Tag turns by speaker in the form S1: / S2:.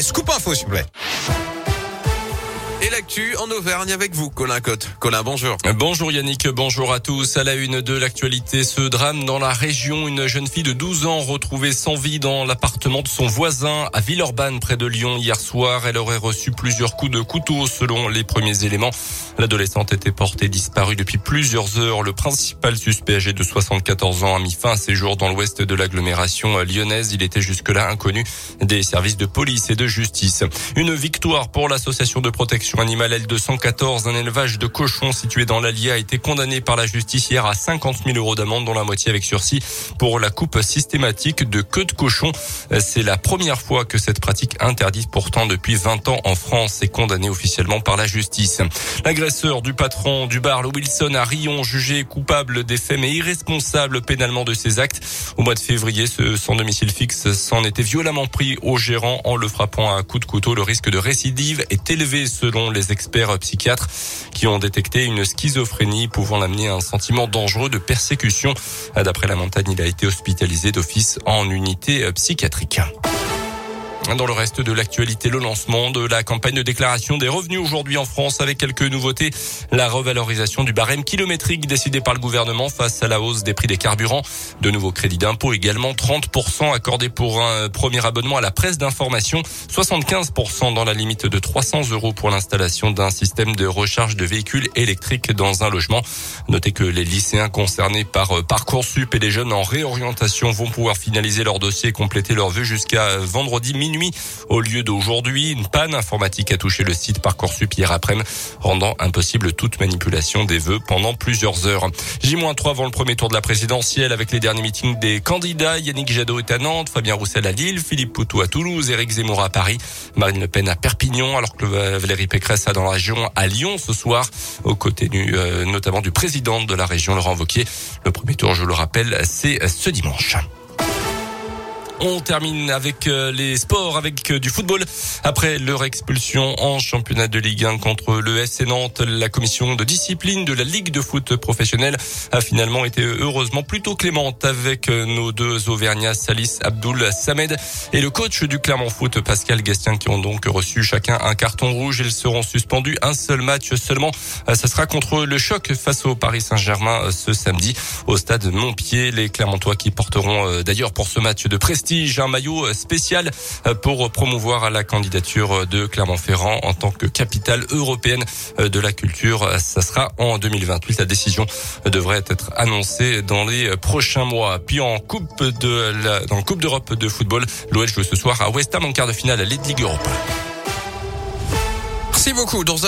S1: Scoop info, s'il vous plaît. Et l'actu en Auvergne avec vous, Colin Cotte. Colin, bonjour.
S2: Bonjour Yannick, bonjour à tous. À la une de l'actualité, ce drame dans la région, une jeune fille de 12 ans retrouvée sans vie dans l'appartement de son voisin à Villeurbanne, près de Lyon, hier soir. Elle aurait reçu plusieurs coups de couteau selon les premiers éléments. L'adolescente était portée disparue depuis plusieurs heures. Le principal suspect âgé de 74 ans a mis fin à ses jours dans l'ouest de l'agglomération lyonnaise. Il était jusque-là inconnu des services de police et de justice. Une victoire pour l'association de protection Animal L214, un élevage de cochons situé dans l'Allier, a été condamné par la justice hier à 50 000 euros d'amende, dont la moitié avec sursis pour la coupe systématique de queue de cochon. C'est la première fois que cette pratique interdite pourtant depuis 20 ans en France est condamnée officiellement par la justice. L'agresseur du patron du bar, le Wilson, à Rion, jugé coupable des faits mais irresponsable pénalement de ses actes. Au mois de février, ce sans domicile fixe s'en était violemment pris au gérant en le frappant à un coup de couteau. Le risque de récidive est élevé selon les experts psychiatres qui ont détecté une schizophrénie pouvant l'amener à un sentiment dangereux de persécution. D'après la montagne, il a été hospitalisé d'office en unité psychiatrique. Dans le reste de l'actualité, le lancement de la campagne de déclaration des revenus aujourd'hui en France avec quelques nouveautés. La revalorisation du barème kilométrique décidé par le gouvernement face à la hausse des prix des carburants. De nouveaux crédits d'impôt également 30% accordés pour un premier abonnement à la presse d'information. 75% dans la limite de 300 euros pour l'installation d'un système de recharge de véhicules électriques dans un logement. Notez que les lycéens concernés par Parcoursup et les jeunes en réorientation vont pouvoir finaliser leur dossier et compléter leur vœu jusqu'à vendredi minuit au lieu d'aujourd'hui. Une panne informatique a touché le site Parcoursup hier après-midi, rendant impossible toute manipulation des vœux pendant plusieurs heures. J-3 avant le premier tour de la présidentielle avec les derniers meetings des candidats. Yannick Jadot est à Nantes, Fabien Roussel à Lille, Philippe Poutou à Toulouse, Éric Zemmour à Paris, Marine Le Pen à Perpignan, alors que Valérie Pécresse a dans la région à Lyon ce soir, aux côtés du, euh, notamment du président de la région, Laurent Wauquiez. Le premier tour, je le rappelle, c'est ce dimanche. On termine avec euh, les sports, avec euh, du football. Après leur expulsion en championnat de Ligue 1 contre le SC Nantes, la commission de discipline de la Ligue de foot professionnelle a finalement été heureusement plutôt clémente avec euh, nos deux Auvergnats, Salis Abdoul Samed et le coach du Clermont Foot, Pascal Gastien, qui ont donc reçu chacun un carton rouge. Ils seront suspendus un seul match seulement. Ça sera contre le choc face au Paris Saint-Germain ce samedi au stade Montpied. Les Clermontois qui porteront d'ailleurs pour ce match de prestige un maillot spécial pour promouvoir la candidature de Clermont-Ferrand en tant que capitale européenne de la culture. Ça sera en 2028. La décision devrait être annoncée dans les prochains mois. Puis en Coupe de la, dans Coupe d'Europe de football, l'OL joue ce soir à West Ham en quart de finale à League Europe.
S1: Merci beaucoup. Dans